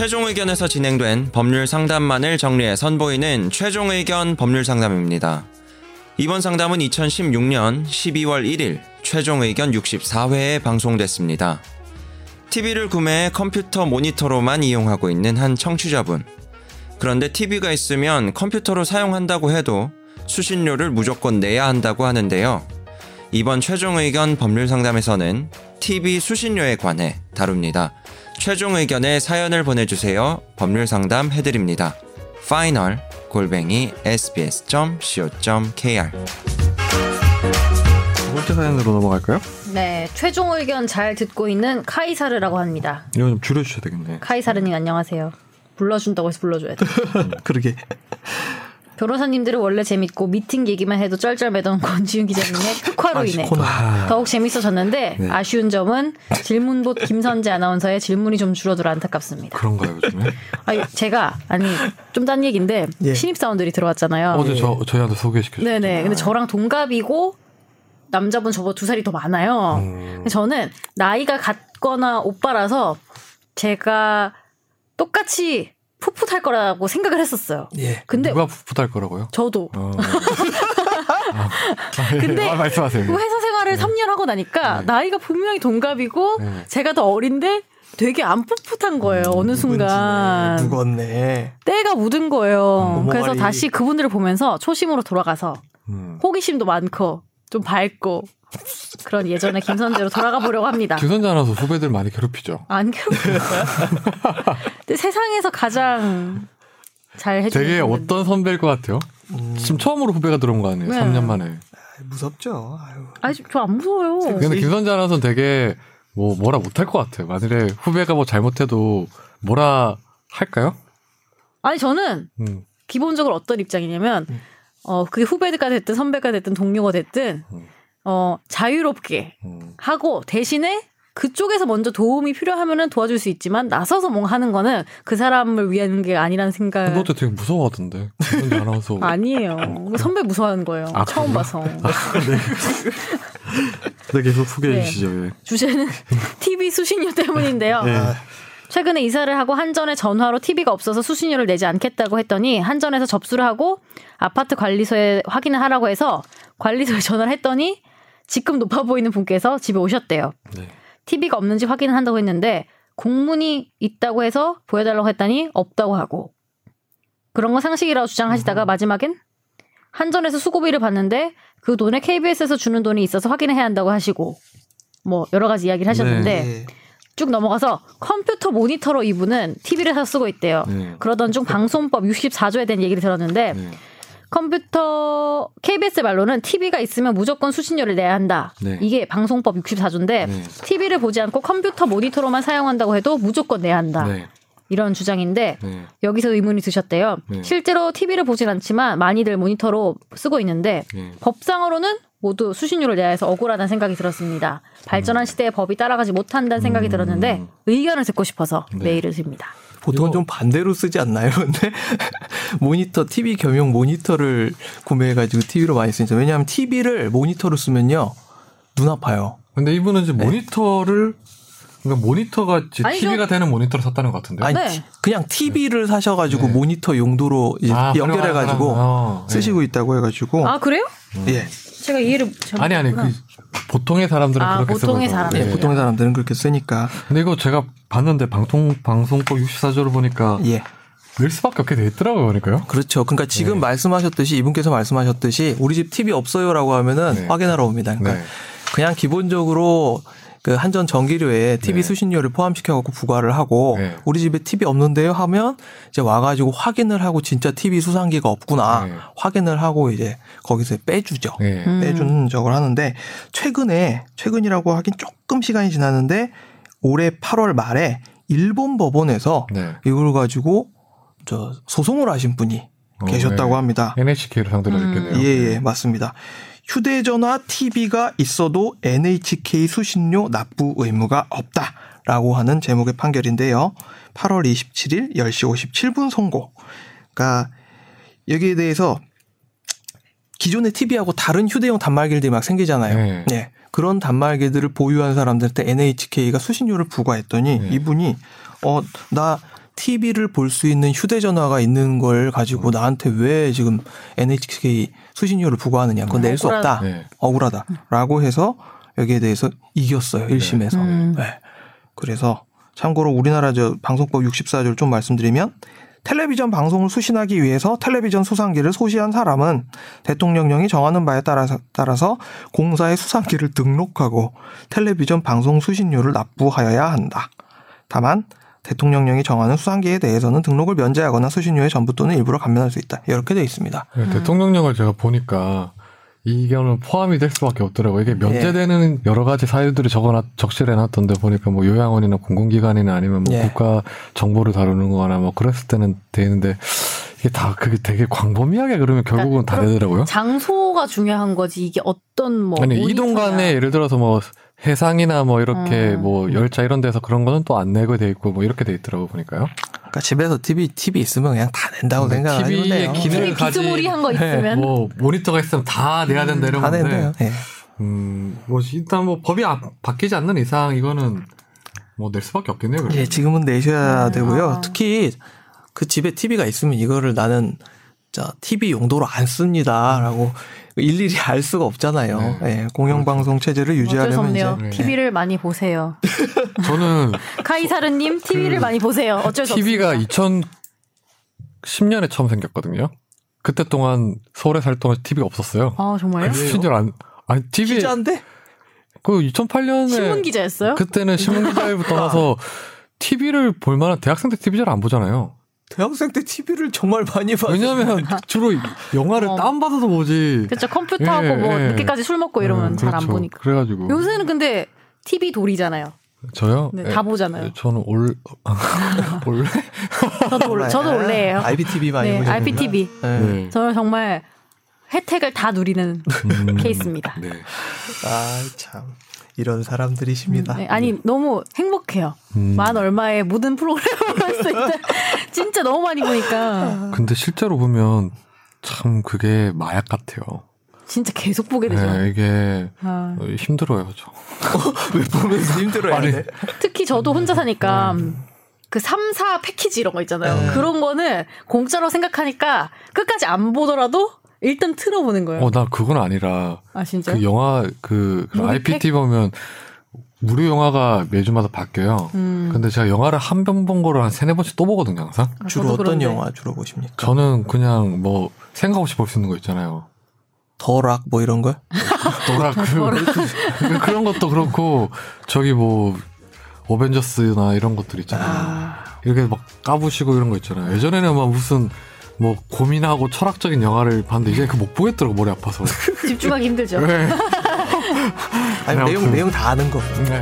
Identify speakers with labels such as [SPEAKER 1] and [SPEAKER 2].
[SPEAKER 1] 최종 의견에서 진행된 법률 상담만을 정리해 선보이는 최종 의견 법률 상담입니다. 이번 상담은 2016년 12월 1일 최종 의견 64회에 방송됐습니다. TV를 구매해 컴퓨터 모니터로만 이용하고 있는 한 청취자분. 그런데 TV가 있으면 컴퓨터로 사용한다고 해도 수신료를 무조건 내야 한다고 하는데요. 이번 최종 의견 법률 상담에서는 TV 수신료에 관해 다룹니다. 최종 의견에 사연을 보내주세요. 법률 상담 해드립니다. final 골뱅이 sbs.co.kr
[SPEAKER 2] 두 번째 사연으로 넘어갈까요?
[SPEAKER 3] 네, 최종 의견 잘 듣고 있는 카이사르라고 합니다.
[SPEAKER 2] 이거 좀 줄여주셔야 되겠네.
[SPEAKER 3] 카이사르님 안녕하세요. 불러준다고 해서 불러줘야 돼.
[SPEAKER 4] 그러게.
[SPEAKER 3] 변호사님들은 원래 재밌고 미팅 얘기만 해도 쩔쩔매던 권지윤 기자님의 흑화로 인해
[SPEAKER 4] 코너.
[SPEAKER 3] 더욱 재밌어졌는데
[SPEAKER 2] 네.
[SPEAKER 3] 아쉬운 점은 질문봇 김선재 아나운서의 질문이 좀 줄어들어 안타깝습니다.
[SPEAKER 2] 그런가요, 요즘에?
[SPEAKER 3] 아니, 제가 아니 좀 딴 얘기인데
[SPEAKER 4] 예.
[SPEAKER 3] 신입 사원들이 들어왔잖아요.
[SPEAKER 2] 어제 저, 저희한테 소개시켜주셨죠.
[SPEAKER 3] 네네. 근데 저랑 동갑이고 남자분 저보다 두 살이 더 많아요.
[SPEAKER 2] 음.
[SPEAKER 3] 근데 저는 나이가 같거나 오빠라서 제가 똑같이 풋풋할 거라고 생각을 했었어요.
[SPEAKER 4] 예.
[SPEAKER 3] 근데
[SPEAKER 2] 누가 풋풋할 거라고요?
[SPEAKER 3] 저도
[SPEAKER 2] 어. 아, 아, 예.
[SPEAKER 3] 근데
[SPEAKER 2] 아, 말씀하세요.
[SPEAKER 3] 그 회사 생활을 3년 하고 나니까
[SPEAKER 2] 네.
[SPEAKER 3] 나이가 분명히 동갑이고
[SPEAKER 2] 네.
[SPEAKER 3] 제가 더 어린데 되게 안 풋풋한 거예요. 어느 순간
[SPEAKER 4] 무겁네.
[SPEAKER 3] 때가 묻은 거예요.
[SPEAKER 4] 음,
[SPEAKER 3] 그래서. 다시 그분들을 보면서 초심으로 돌아가서
[SPEAKER 2] 음.
[SPEAKER 3] 호기심도 많고 좀 밝고 그런 예전의 김선재로 돌아가 보려고 합니다.
[SPEAKER 2] 규선자 아나운서 후배들 많이 괴롭히죠.
[SPEAKER 3] 안 괴롭혀요. 근데 세상에서 가장 잘 해주는
[SPEAKER 2] 되게. 어떤 선배일 것 같아요? 지금 처음으로 후배가 들어온 거 아니에요?
[SPEAKER 3] 네.
[SPEAKER 2] 3년 만에.
[SPEAKER 4] 무섭죠. 아유.
[SPEAKER 3] 아니 저 안 무서워요.
[SPEAKER 2] 근데 김선재 아나운서는 되게 뭐 뭐라 못할 것 같아요. 만일에 후배가 뭐 잘못해도 뭐라 할까요?
[SPEAKER 3] 아니 저는
[SPEAKER 2] 음.
[SPEAKER 3] 기본적으로 어떤 입장이냐면 어 그게 후배가 됐든 선배가 됐든 동료가 됐든
[SPEAKER 2] 음.
[SPEAKER 3] 어 자유롭게
[SPEAKER 2] 음.
[SPEAKER 3] 하고 대신에 그쪽에서 먼저 도움이 필요하면은 도와줄 수 있지만 나서서 뭔가 하는 거는 그 사람을 위한 게 아니라는 생각
[SPEAKER 2] 너도 되게 무서워하던데. 김선재 아나운서.
[SPEAKER 3] 아니에요. 선배 무서워하는 거예요.
[SPEAKER 2] 아,
[SPEAKER 3] 처음
[SPEAKER 2] 그래요?
[SPEAKER 3] 봐서.
[SPEAKER 2] 네, 계속 소개해
[SPEAKER 3] 네.
[SPEAKER 2] 주시죠. 예.
[SPEAKER 3] 주제는 TV 수신료 때문인데요.
[SPEAKER 2] 네.
[SPEAKER 3] 최근에 이사를 하고 한전에 전화로 TV가 없어서 수신료를 내지 않겠다고 했더니 한전에서 접수를 하고 아파트 관리소에 확인을 하라고 해서 관리소에 전화를 했더니 직급 높아 보이는 분께서 집에 오셨대요.
[SPEAKER 2] 네.
[SPEAKER 3] TV가 없는지 확인을 한다고 했는데 공문이 있다고 해서 보여달라고 했더니 없다고 하고 그런 건 상식이라고 주장하시다가 마지막엔 한전에서 수고비를 받는데 그 돈에 KBS에서 주는 돈이 있어서 확인해야 한다고 하시고 뭐 여러 가지 이야기를 하셨는데
[SPEAKER 4] 예.
[SPEAKER 3] 쭉 넘어가서 컴퓨터 모니터로 이분은 TV를 사서 쓰고 있대요.
[SPEAKER 2] 네.
[SPEAKER 3] 그러던 중 방송법 64조에 대한 얘기를 들었는데
[SPEAKER 2] 네.
[SPEAKER 3] 컴퓨터 KBS 말로는 TV가 있으면 무조건 수신료를 내야 한다.
[SPEAKER 2] 네.
[SPEAKER 3] 이게 방송법 64조인데
[SPEAKER 2] 네.
[SPEAKER 3] TV를 보지 않고 컴퓨터 모니터로만 사용한다고 해도 무조건 내야 한다.
[SPEAKER 2] 네.
[SPEAKER 3] 이런 주장인데
[SPEAKER 2] 네.
[SPEAKER 3] 여기서 의문이 드셨대요.
[SPEAKER 2] 네.
[SPEAKER 3] 실제로 TV를 보진 않지만 많이들 모니터로 쓰고 있는데
[SPEAKER 2] 네.
[SPEAKER 3] 법상으로는 모두 수신료를 내야 해서 억울하다는 생각이 들었습니다. 발전한 시대에 법이 따라가지 못한다는 생각이
[SPEAKER 2] 음.
[SPEAKER 3] 들었는데 의견을 듣고 싶어서
[SPEAKER 2] 네.
[SPEAKER 3] 메일을 드립니다.
[SPEAKER 4] 보통은 좀 반대로 쓰지 않나요? 근데 모니터, TV 겸용 모니터를 구매해가지고 TV로 많이 쓰죠. 왜냐하면 TV를 모니터로 쓰면요. 눈 아파요.
[SPEAKER 2] 근데 이분은 이제 모니터를 그러니까 모니터가 이제
[SPEAKER 3] 아니죠.
[SPEAKER 2] TV가 되는 모니터를 샀다는 것 같은데.
[SPEAKER 4] 아니,
[SPEAKER 3] 네.
[SPEAKER 4] 티- 그냥 TV를 사셔가지고
[SPEAKER 2] 네.
[SPEAKER 4] 모니터 용도로 이제
[SPEAKER 2] 아,
[SPEAKER 4] 연결해가지고
[SPEAKER 2] 사람.
[SPEAKER 4] 쓰시고 있다고 해가지고.
[SPEAKER 3] 아 그래요?
[SPEAKER 4] 예.
[SPEAKER 3] 제가 이해를 잘못
[SPEAKER 2] 아니 아니 그 보통의 사람들은
[SPEAKER 3] 아,
[SPEAKER 2] 그렇게
[SPEAKER 3] 보통의
[SPEAKER 2] 쓰거든요.
[SPEAKER 3] 사람들.
[SPEAKER 4] 예,
[SPEAKER 3] 네.
[SPEAKER 4] 보통의 사람들은 그렇게 쓰니까.
[SPEAKER 2] 근데 이거 제가 봤는데 방송 방송법 64조를 보니까
[SPEAKER 4] 예.
[SPEAKER 2] 낼 수밖에 없게 돼 있더라고요, 그러니까요.
[SPEAKER 4] 그렇죠. 그러니까 지금
[SPEAKER 2] 네.
[SPEAKER 4] 말씀하셨듯이 이분께서 말씀하셨듯이 우리 집 TV 없어요라고 하면은
[SPEAKER 2] 네.
[SPEAKER 4] 확인하러 옵니다. 그러니까
[SPEAKER 2] 네.
[SPEAKER 4] 그냥 기본적으로 그 한전 전기료에 TV
[SPEAKER 2] 네.
[SPEAKER 4] 수신료를 포함시켜 갖고 부과를 하고
[SPEAKER 2] 네.
[SPEAKER 4] 우리 집에 TV 없는데요 하면 이제 와 가지고 확인을 하고 진짜 TV 수상기가 없구나
[SPEAKER 2] 네.
[SPEAKER 4] 확인을 하고 이제 거기서 빼주죠.
[SPEAKER 2] 네.
[SPEAKER 3] 음.
[SPEAKER 4] 빼주는 적을 하는데 최근에 최근이라고 하긴 조금 시간이 지났는데 올해 8월 말에 일본 법원에서
[SPEAKER 2] 네.
[SPEAKER 4] 이걸 가지고 저 소송을 하신 분이
[SPEAKER 2] 어,
[SPEAKER 4] 계셨다고
[SPEAKER 2] 네.
[SPEAKER 4] 합니다.
[SPEAKER 2] NHK를 상대로
[SPEAKER 3] 음.
[SPEAKER 2] 했겠네요.
[SPEAKER 4] 예, 예, 맞습니다. 휴대전화 TV가 있어도 NHK 수신료 납부 의무가 없다 라고 하는 제목의 판결인데요. 8월 27일 10시 57분 선고. 그러니까 여기에 대해서 기존의 TV하고 다른 휴대용 단말기들이 막 생기잖아요.
[SPEAKER 2] 네.
[SPEAKER 4] 예. 그런 단말기들을 보유한 사람들한테 NHK가 수신료를 부과했더니
[SPEAKER 2] 네.
[SPEAKER 4] 이분이 어 나 TV를 볼 수 있는 휴대전화가 있는 걸 가지고 나한테 왜 지금 NHK 수신료를 부과하느냐. 그건 낼 수. 없다.
[SPEAKER 2] 네.
[SPEAKER 4] 억울하다라고 해서 여기에 대해서 이겼어요. 1심에서.
[SPEAKER 3] 음.
[SPEAKER 4] 네. 그래서 참고로 우리나라 저 방송법 64조를 좀 말씀드리면 텔레비전 방송을 수신하기 위해서 텔레비전 수상기를 소지한 사람은 대통령령이 정하는 바에 따라서, 따라서 공사의 수상기를 등록하고 텔레비전 방송 수신료를 납부하여야 한다. 다만 대통령령이 정하는 수상기에 대해서는 등록을 면제하거나 수신료의 전부 또는 일부를 감면할 수 있다. 이렇게 되어 있습니다.
[SPEAKER 2] 네, 대통령령을 제가 보니까 이거는 포함이 될 수밖에 없더라고요. 이게 면제되는 여러 가지 사유들이 적어놨, 적실해놨던데 보니까 뭐 요양원이나 공공기관이나 아니면 뭐
[SPEAKER 4] 예.
[SPEAKER 2] 국가 정보를 다루는 거나 뭐 그랬을 때는 되는데 이게 다 그게 되게 광범위하게 그러면 결국은 다
[SPEAKER 3] 그럼
[SPEAKER 2] 되더라고요.
[SPEAKER 3] 장소가 중요한 거지 이게 어떤 뭐
[SPEAKER 2] 아니
[SPEAKER 3] 모니터냐.
[SPEAKER 2] 이동 간에 예를 들어서 뭐 해상이나 뭐 이렇게
[SPEAKER 3] 음.
[SPEAKER 2] 뭐 열차 이런 데서 그런 거는 또 안 내고 돼 있고 뭐 이렇게 돼 있더라고 보니까요.
[SPEAKER 4] 그러니까 집에서 TV TV 있으면 그냥 다 낸다고
[SPEAKER 2] 네,
[SPEAKER 4] 생각하시면
[SPEAKER 2] TV의. 기능을 가진
[SPEAKER 3] 비스무리한 거 있으면
[SPEAKER 2] 뭐 모니터가 있으면 다 내야 된다 이런
[SPEAKER 4] 다
[SPEAKER 2] 건데.
[SPEAKER 4] 낸대요. 예.
[SPEAKER 2] 음, 뭐 일단 뭐 법이 아- 바뀌지 않는 이상 이거는 뭐 낼 수밖에 없겠네요. 그래도.
[SPEAKER 4] 예, 지금은 내셔야
[SPEAKER 3] 음,
[SPEAKER 4] 되고요.
[SPEAKER 3] 아.
[SPEAKER 4] 특히 그 집에 TV가 있으면 이거를 나는 자 TV 용도로 안 씁니다라고 일일이 알 수가 없잖아요. 예, 공영방송 체제를
[SPEAKER 3] 어쩔 수
[SPEAKER 4] 유지하려면 이제
[SPEAKER 3] 없네요.
[SPEAKER 2] 이제-
[SPEAKER 3] TV를 많이 보세요.
[SPEAKER 2] 저는
[SPEAKER 3] 카이사르님 TV를
[SPEAKER 2] 그
[SPEAKER 3] 많이 보세요. 어쩔 수
[SPEAKER 2] TV가
[SPEAKER 3] 없습니다.
[SPEAKER 2] 2010년에 처음 생겼거든요. 그때 동안 서울에 살 동안 TV가 없었어요.
[SPEAKER 3] 아 정말요?
[SPEAKER 2] 심지어 안 아니 TV
[SPEAKER 4] 기자인데
[SPEAKER 2] 그 2008년에
[SPEAKER 3] 신문 기자였어요?
[SPEAKER 2] 그때는 신문 기자일부터 나서 TV를 볼 만한 대학생 때 TV 잘 안 보잖아요.
[SPEAKER 4] 대학생 때 TV를 정말 많이 봤어요.
[SPEAKER 2] 왜냐하면 주로 영화를
[SPEAKER 3] 어.
[SPEAKER 2] 다운받아서 보지.
[SPEAKER 3] 그렇죠. 컴퓨터하고
[SPEAKER 2] 예,
[SPEAKER 3] 뭐
[SPEAKER 2] 예.
[SPEAKER 3] 늦게까지 술 먹고 이러면
[SPEAKER 2] 음,
[SPEAKER 3] 잘안
[SPEAKER 2] 그렇죠.
[SPEAKER 3] 보니까.
[SPEAKER 2] 그래가지고
[SPEAKER 3] 요새는 근데 TV 돌이잖아요.
[SPEAKER 2] 저요?
[SPEAKER 3] 네,
[SPEAKER 2] 예,
[SPEAKER 3] 다 보잖아요.
[SPEAKER 2] 저는 올 원래
[SPEAKER 3] 저도 올, 저도 원래예요.
[SPEAKER 4] IPTV 많이
[SPEAKER 3] 네,
[SPEAKER 4] 보시는구나.
[SPEAKER 3] IPTV.
[SPEAKER 4] 예.
[SPEAKER 2] 네.
[SPEAKER 3] 저는 정말 혜택을 다 누리는
[SPEAKER 2] 음,
[SPEAKER 3] 케이스입니다.
[SPEAKER 2] 네.
[SPEAKER 4] 아, 참. 이런 사람들이십니다.
[SPEAKER 3] 네, 아니 너무 행복해요.
[SPEAKER 2] 음.
[SPEAKER 3] 만 얼마에 모든 프로그램을 볼 수 있다. 진짜 너무 많이 보니까
[SPEAKER 2] 근데 실제로 보면 참 그게 마약 같아요.
[SPEAKER 3] 진짜 계속 보게 되죠.
[SPEAKER 2] 네, 이게
[SPEAKER 3] 아,
[SPEAKER 2] 어, 힘들어요, 저.
[SPEAKER 4] 왜 보면서 힘들어요?
[SPEAKER 2] 아니?
[SPEAKER 3] 특히 저도 혼자 사니까 그 3, 4 패키지 이런 거 있잖아요.
[SPEAKER 4] 네.
[SPEAKER 3] 그런 거는 공짜로 생각하니까 끝까지 안 보더라도 일단 틀어보는 거예요.
[SPEAKER 2] 어, 나 그건 아니라
[SPEAKER 3] 아 진짜?
[SPEAKER 2] 그 영화 그
[SPEAKER 3] 무비팩?
[SPEAKER 2] IPT 보면 무료 영화가 매주마다 바뀌어요.
[SPEAKER 3] 음.
[SPEAKER 2] 근데 제가 영화를 한 번 본 거를 한 세네 번씩 또 보거든요, 항상.
[SPEAKER 3] 아,
[SPEAKER 4] 주로 어떤
[SPEAKER 3] 그런데.
[SPEAKER 4] 영화 주로 보십니까?
[SPEAKER 2] 저는 그냥 뭐 생각 없이 볼 수 있는 거 있잖아요.
[SPEAKER 4] 더락 뭐 이런 걸?
[SPEAKER 2] 노라 그, 그런 것도 그렇고 저기 뭐 어벤져스나 이런 것들 있잖아요.
[SPEAKER 3] 아,
[SPEAKER 2] 이렇게 막 까부시고 이런 거 있잖아요. 예전에는 막 무슨 뭐 고민하고 철학적인 영화를 봤는데 이제 그 못 보겠더라고 머리 아파서.
[SPEAKER 3] 집중하기 힘들죠.
[SPEAKER 2] 네.
[SPEAKER 4] 아니
[SPEAKER 2] 아무튼.
[SPEAKER 4] 내용 내용 다 아는 거.
[SPEAKER 2] 네.